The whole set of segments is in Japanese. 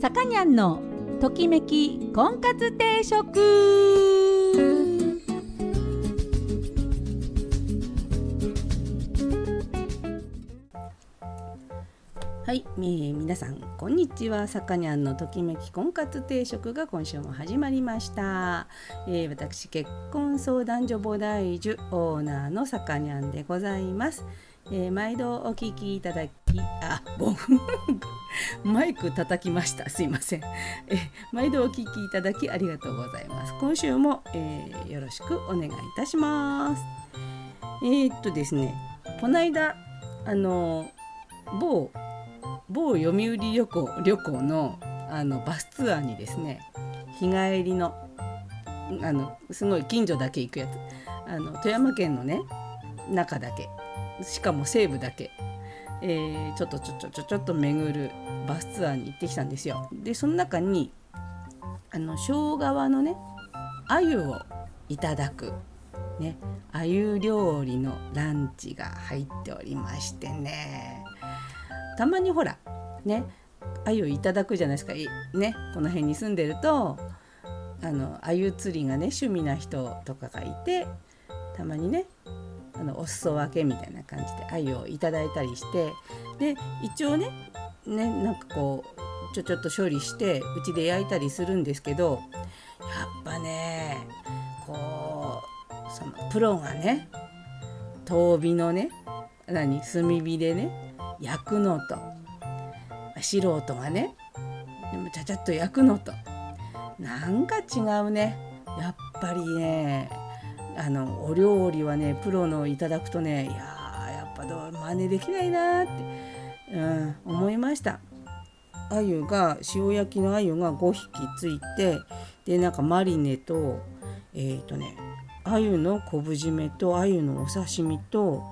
さかにゃんのときめき婚活定食。はい、えー、皆さんこんにちは。さかにゃんのときめき婚活定食が今週も始まりました、えー、私結婚相談所菩提樹オーナーのさかにゃんでございます。えー、毎度お聞きいただきあボンマイク叩きました。すいません、え、毎度お聞きいただきありがとうございます。今週も、えー、よろしくお願いいたします。えー、っとですねこの間あの某某読売旅行旅行のあのバスツアーにですね日帰りのあのすごい近所だけ行くやつ。あの富山県のね中だけ。しかも西部だけ、えー、ちょっとちょちょちょっと巡るバスツアーに行ってきたんですよ。でその中にあの庄川のね鮎をいただくね鮎料理のランチが入っておりましてねたまにほらね鮎いただくじゃないですかねこの辺に住んでるとあの鮎釣りがね趣味な人とかがいてたまにねあのお裾分けみたいな感じで鮎をいただいたりしてで一応ねねなんかこうちょちょっと処理してうちで焼いたりするんですけどやっぱねこうそのプロがね遠火のね何炭火でね焼くのと素人がねでもちゃちゃっと焼くのとなんか違うね。やっぱりねあのお料理はねプロのいただくとねいややっぱどう真似できないなって、うん、思いました。鮎が塩焼きの鮎が5匹ついてでなんかマリネとえっ、ー、とね鮎の昆布締めと鮎のお刺身と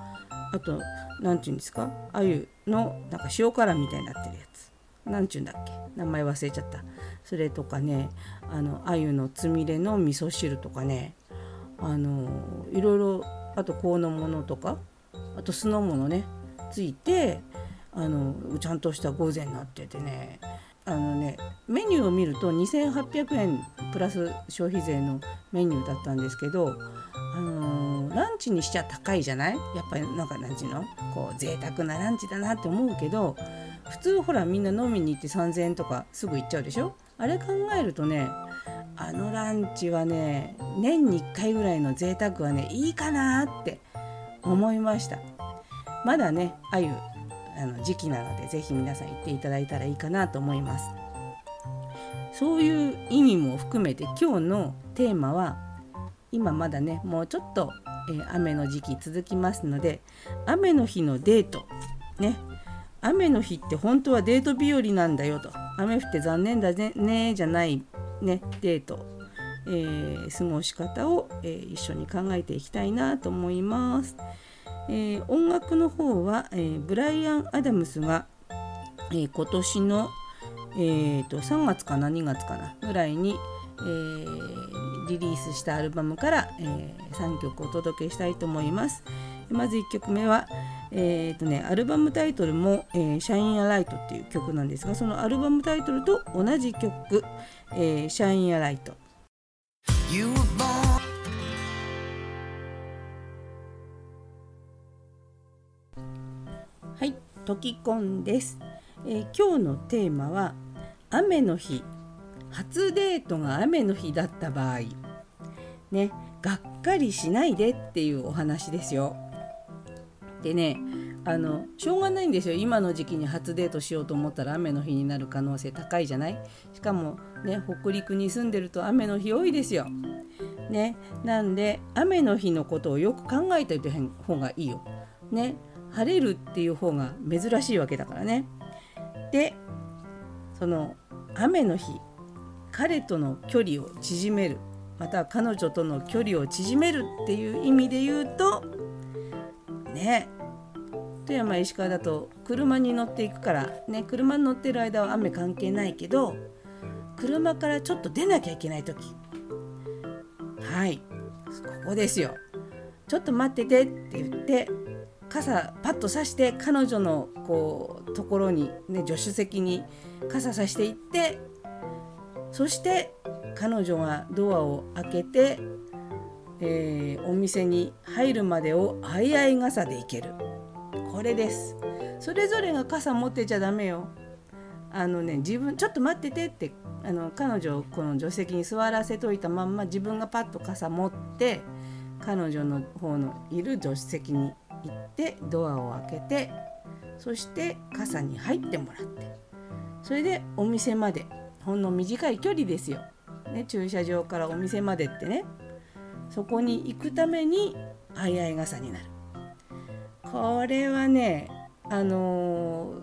あと何て言うんですか？鮎のなんか塩辛みたいになってるやつ。何ちゅうんだっけ？名前忘れちゃった。それとかねあの鮎のつみれの味噌汁とかねあのいろいろあと香のものとかあと酢の物ねついてあのちゃんとした御膳になっててね。あのねメニューを見ると2800円プラス消費税のメニューだったんですけど、あのー、ランチにしちゃ高いじゃない？やっぱりなんか何ていうの？こう贅沢なランチだなって思うけど普通ほらみんな飲みに行って3,000円とかすぐ行っちゃうでしょ？あれ考えるとねあのランチはね年に1回ぐらいの贅沢はねいいかなって思いました。まだねあゆあの時期なので是非皆さん行っていただいたらいいかなと思います。そういう意味も含めて今日のテーマは今まだねもうちょっと、えー、雨の時期続きますので雨の日のデート。ね。雨の日って本当はデート日和なんだよと。雨降って残念だねじゃないね、デート、えー、過ごし方を、えー、一緒に考えていきたいなと思います。えー、音楽の方は、えー、ブライアン・アダムスが、えー、今年の、えーと、3月かな2月かなぐらいに、えー、リリースしたアルバムから、えー、3曲お届けしたいと思います。まず1曲目は、えーとね、アルバムタイトルも「えー、シャイン・ア・ライト」っていう曲なんですがそのアルバムタイトルと同じ曲「えー、シャイン・ア・ライト」。はい、トキコンです、えー、今日のテーマは雨の日初デートが雨の日だった場合ねがっかりしないでっていうお話ですよ。でねあのしょうがないんですよ今の時期に初デートしようと思ったら雨の日になる可能性高いじゃない？しかもね北陸に住んでると雨の日多いですよ。ね、なんで雨の日のことをよく考えておいた方がいいよ。ね、晴れるっていう方が珍しいわけだからね。でその雨の日彼との距離を縮めるまた彼女との距離を縮めるっていう意味で言うとね富山石川だと車に乗っていくからね車に乗ってる間は雨関係ないけど車からちょっと出なきゃいけない時。はい。ここですよ。ちょっと待っててって言って傘パッとさして彼女のこうところに、ね、助手席に傘さしていってそして彼女がドアを開けて、えー、お店に入るまでを相合い傘で行ける。これです。それぞれが傘持ってちゃダメよ。あのね自分ちょっと待っててってあの彼女をこの助手席に座らせといたまんま自分がパッと傘持って彼女の方のいる助手席に行ってドアを開けてそして傘に入ってもらって。それでお店までほんの短い距離ですよ、ね、駐車場からお店までってね。そこに行くために相合い傘になる。これはねあの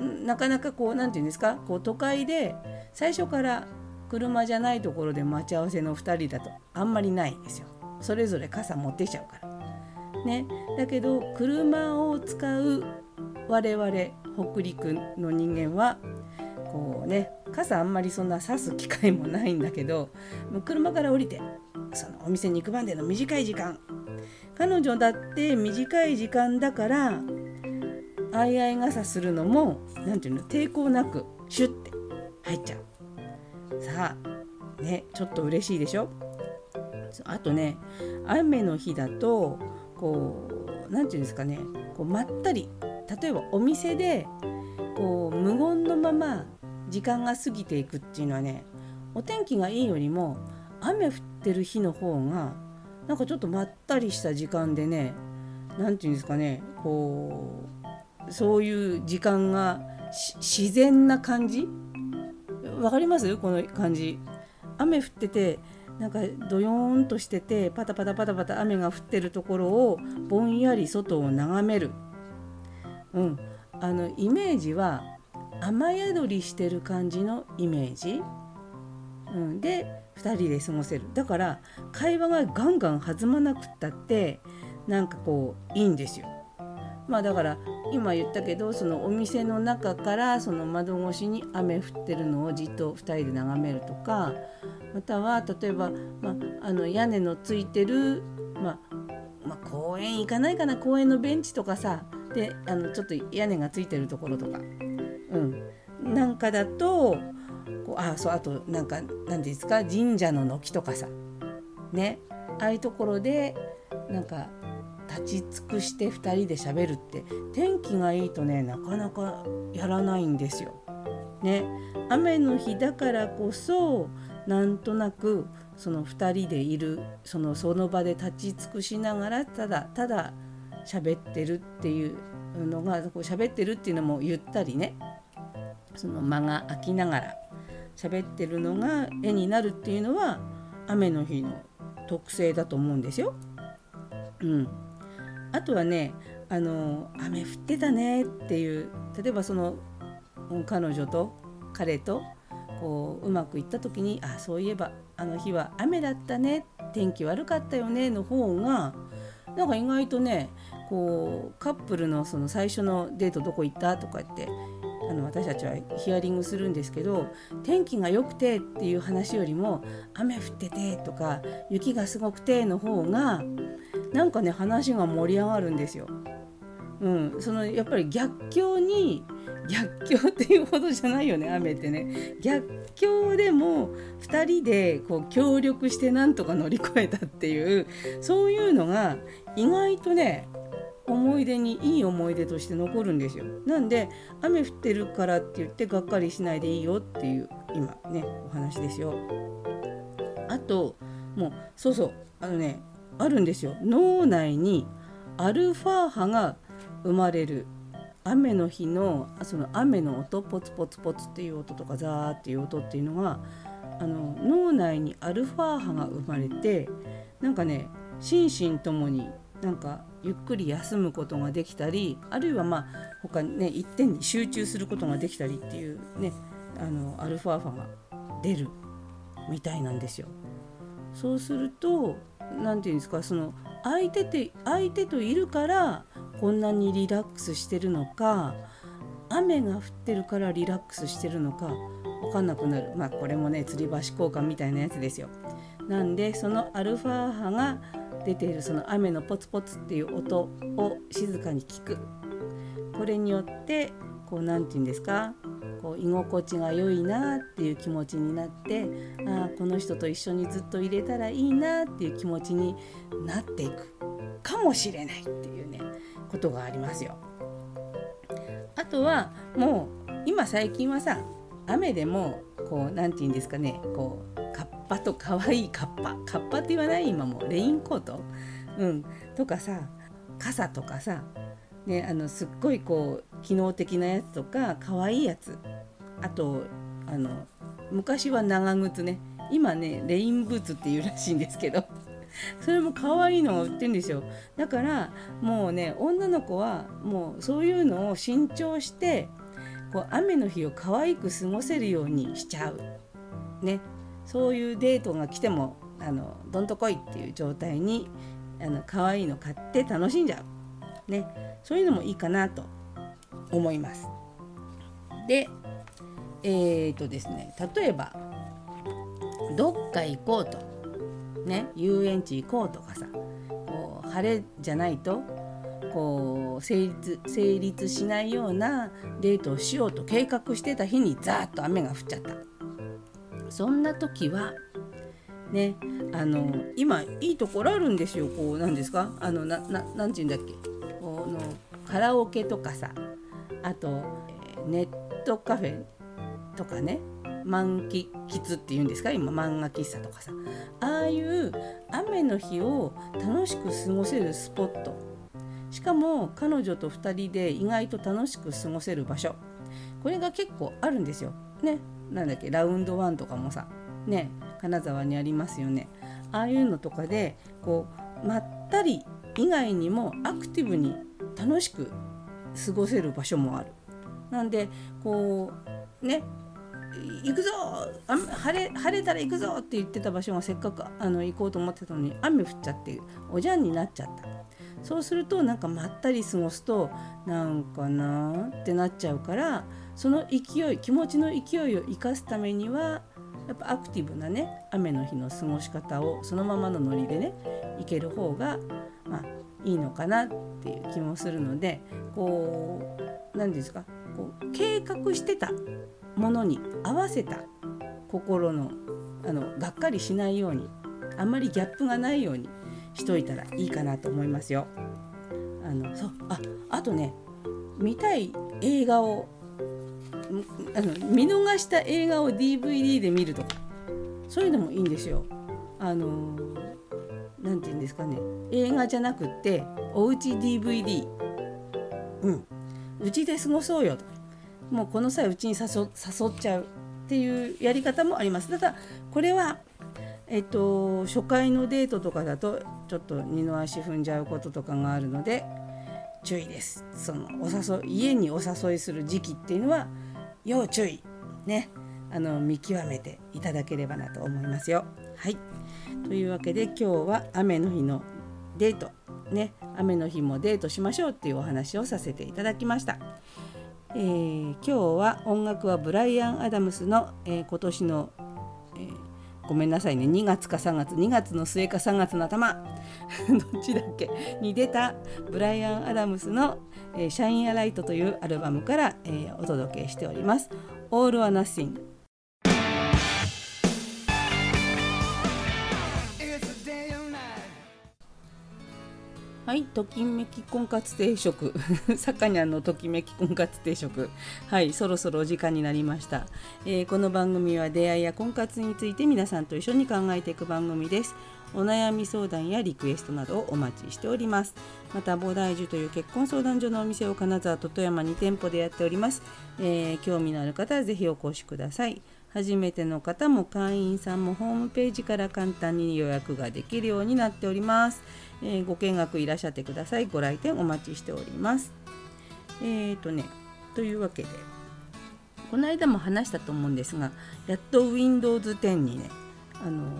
ー、なかなかこう何て言うんですか？こう都会で最初から車じゃないところで待ち合わせの2人だとあんまりないんですよ。それぞれ傘持ってきちゃうから。ね。だけど車を使う我々北陸の人間はこうね傘あんまりそんな差す機会もないんだけどもう車から降りてそのお店に行くまでの短い時間。彼女だって短い時間だから相合い傘するのも何て言うの抵抗なくシュッて入っちゃう。さあねちょっと嬉しいでしょ？あとね雨の日だとこう何て言うんですかねこうまったり例えばお店でこう無言のまま時間が過ぎていくっていうのはねお天気がいいよりも雨降ってる日の方がなんかちょっとまったりした時間でね何て言うんですかねこうそういう時間が自然な感じ？わかります？この感じ。雨降っててなんかどよーんとしててパタパタパタパタ雨が降ってるところをぼんやり外を眺める、うん、あのイメージは雨宿りしてる感じのイメージ、うん、で2人で過ごせる。だから会話がガンガン弾まなくったってなんかこういいんですよ。まあだから今言ったけどそのお店の中からその窓越しに雨降ってるのをじっと2人で眺めるとかまたは例えば、まあ、あの屋根のついてる、まあ、まあ、公園行かないかな？公園のベンチとかさ。であのちょっと屋根がついてるところとか、なんかだとこうあそうあとなんか何ですか神社の軒とかさ。ね。ああいうところでなんか立ち尽くして2人で喋るって天気がいいとねなかなかやらないんですよ。ね。雨の日だからこそなんとなくその2人でいるそのその場で立ち尽くしながらただただ喋ってるっていうのがこう喋ってるっていうのもゆったりね。その間が空きながら喋ってるのが絵になるっていうのは雨の日の特性だと思うんですよ。うん、あとはねあの雨降ってたねっていう例えばその彼女と彼とこううまくいった時にあそういえばあの日は雨だったね天気悪かったよねの方がなんか意外とねこうカップルのその最初のデートどこ行ったとかってあの私たちはヒアリングするんですけど天気が良くてっていう話よりも雨降っててとか雪がすごくての方がなんかね話が盛り上がるんですよ。うん、そのやっぱり逆境に逆境っていうほどじゃないよね雨ってね逆境でも2人でこう協力してなんとか乗り越えたっていうそういうのが意外とね思い出にいい思い出として残るんですよ。なんで雨降ってるからって言ってがっかりしないでいいよっていう今ねお話ですよ。あともうそうそうあのねあるんですよ脳内にアルファ波が生まれる雨の日のその雨の音ポツポツポツっていう音とかザーっていう音っていうのがあの脳内にアルファ波が生まれてなんかね心身ともになんかゆっくり休むことができたりあるいはまあ他にね一点に集中することができたりっていうねあのアルファ波が出るみたいなんですよ。そうすると何て言うんですかその相手て相手といるからこんなにリラックスしてるのか雨が降ってるからリラックスしてるのか分かんなくなるまあこれもね吊り橋効果みたいなやつですよ。なんでそのアルファ波が出ているその雨のポツポツっていう音を静かに聞く。これによってこう何て言うんですか？こう居心地が良いなっていう気持ちになってあこの人と一緒にずっと入れたらいいなっていう気持ちになっていく。かもしれないっていうねことがありますよ。あとはもう今最近はさ雨でもこう何て言うんですかね？こうパと可愛いカッパ。カッパって言わない？今もレインコート、うん、とかさ傘とかさ、ね、あのすっごいこう機能的なやつとか可愛いやつ。あとあの昔は長靴ね。今ねレインブーツっていうらしいんですけど。それも可愛いのが売ってるんですよ。だからもうね女の子はもうそういうのを新調してこう雨の日を可愛く過ごせるようにしちゃう。ね。そういうデートが来てもあのどんとこいっていう状態にあの可愛いの買って楽しんじゃう。ね。そういうのもいいかなと思います。でえー、とですね例えばどっか行こうと。ね。遊園地行こうとかさこう晴れじゃないとこう成立成立しないようなデートをしようと計画してた日にザーッと雨が降っちゃった。そんな時はねあの今いいところあるんですよ。こうなんですか？あのなななんて言うんだっけ？このカラオケとかさ。あと、え、ネットカフェとかね。満喫っていうんですか？今漫画喫茶とかさ。ああいう雨の日を楽しく過ごせるスポット。しかも彼女と2人で意外と楽しく過ごせる場所。これが結構あるんですよ。ね。なんだっけラウンドワンとかもさね金沢にありますよね。ああいうのとかでこうまったり以外にもアクティブに楽しく過ごせる場所もある。なんでこうね行くぞ晴れ晴れたら行くぞって言ってた場所がせっかくあの行こうと思ってたのに雨降っちゃっておじゃんになっちゃったそうするとなんかまったり過ごすとなんかなってなっちゃうからその勢い気持ちの勢いを生かすためにはやっぱアクティブなね雨の日の過ごし方をそのままのノリでねいける方がまあいいのかなっていう気もするのでこう何ですかこう計画してたものに合わせた心のあのがっかりしないようにあんまりギャップがないようにしといたらいいかなと思いますよ。あのそうああとね見たい映画をあの見逃した映画を DVD で見るとかそういうのもいいんですよ。あの何て言うんですかね。映画じゃなくっておうち DVD うん。うちで過ごそうよと。もうこの際うちに誘っちゃうっていうやり方もあります。ただこれはえっと、初回のデートとかだとちょっと二の足踏んじゃうこととかがあるので注意です。そのお誘い家にお誘いする時期っていうのは要注意ねあの見極めていただければなと思いますよ。はいというわけで今日は雨の日のデートね雨の日もデートしましょうっていうお話をさせていただきました。えー、今日は音楽はブライアン・アダムスの、えー、今年の、ごめんなさいね。2月か3月2月の末か3月の頭。どっちだっけ？に出たブライアン・アダムスの「、シャイン・ア・ライト」というアルバムから、えー、お届けしております。All or Nothing はい、ときめき婚活定食、さかにゃんのときめき婚活定食、はい、そろそろお時間になりました、えー、この番組は出会いや婚活について皆さんと一緒に考えていく番組です。お悩み相談やリクエストなどをお待ちしております。また、菩提樹という結婚相談所のお店を金沢と富山に店舗でやっております。えー、興味のある方はぜひお越しください。初めての方も会員さんもホームページから簡単に予約ができるようになっております。えー、ご見学いらっしゃってください。ご来店お待ちしております。えーとね、というわけで、この間も話したと思うんですが、やっと Windows 10にね、あの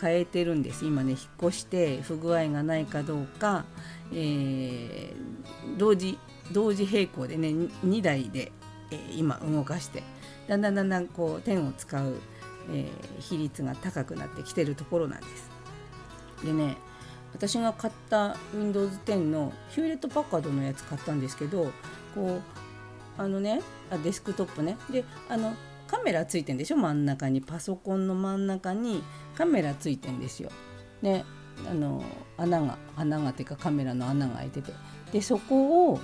変えてるんです。今ね、引っ越して不具合がないかどうか、えー、同時同時並行でね、2台で、えー、今動かして、だんだんだんだんこう10を使う、えー、比率が高くなってきてるところなんです。でね私が買った Windows 10のヒューレット・パッカードのやつ買ったんですけどこうあのねあデスクトップねであのカメラついてんでしょ？真ん中にパソコンの真ん中にカメラついてんですよ。ねあの穴が穴がっていうかカメラの穴が開いててでそこを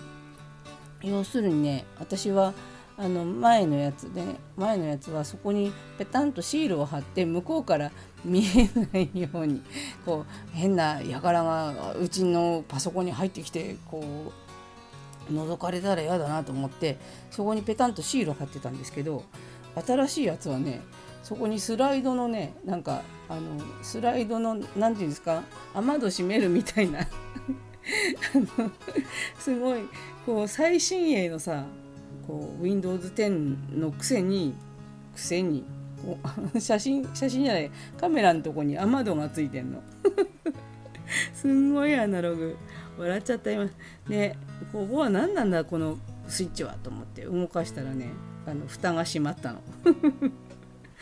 要するにね私はあの前のやつで、ね、前のやつはそこにペタンとシールを貼って向こうから見えないようにこう変な輩がうちのパソコンに入ってきてこう覗かれたら嫌だなと思ってそこにペタンとシールを貼ってたんですけど新しいやつはねそこにスライドのねなんかあのスライドの何て言うんですか雨戸閉めるみたいな すごいこう最新鋭のさこう Windows 10のくせにくせに 写真写真じゃないカメラのとこに雨戸がついてんの。すんごいアナログ。笑っちゃった今。ねここは何なんだこのスイッチは？と思って動かしたらねあの蓋が閉まったの。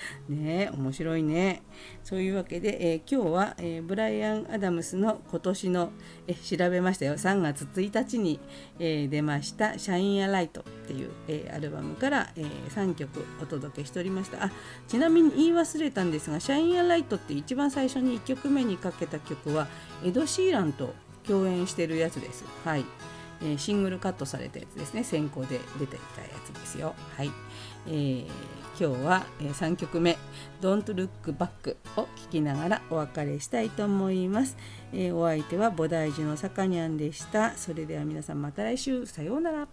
ね面白いね。そういうわけで、えー、今日は、えー、ブライアン・アダムスの今年の、えー、調べましたよ。3月1日に、えー、出ました「シャイン・ア・ライト」っていう、え、アルバムから、え、3曲お届けしておりました。あちなみに言い忘れたんですが「シャイン・ア・ライト」って一番最初に1曲目にかけた曲はエド・シーランと共演してるやつです。はい。え、シングルカットされたやつですね。先行で出ていたやつですよ。はい、えー今日は3曲目「Don't Look Back」を聴きながらお別れしたいと思います、えー、お相手は菩提寺のさかにゃんでした。それでは皆さんまた来週。さようなら。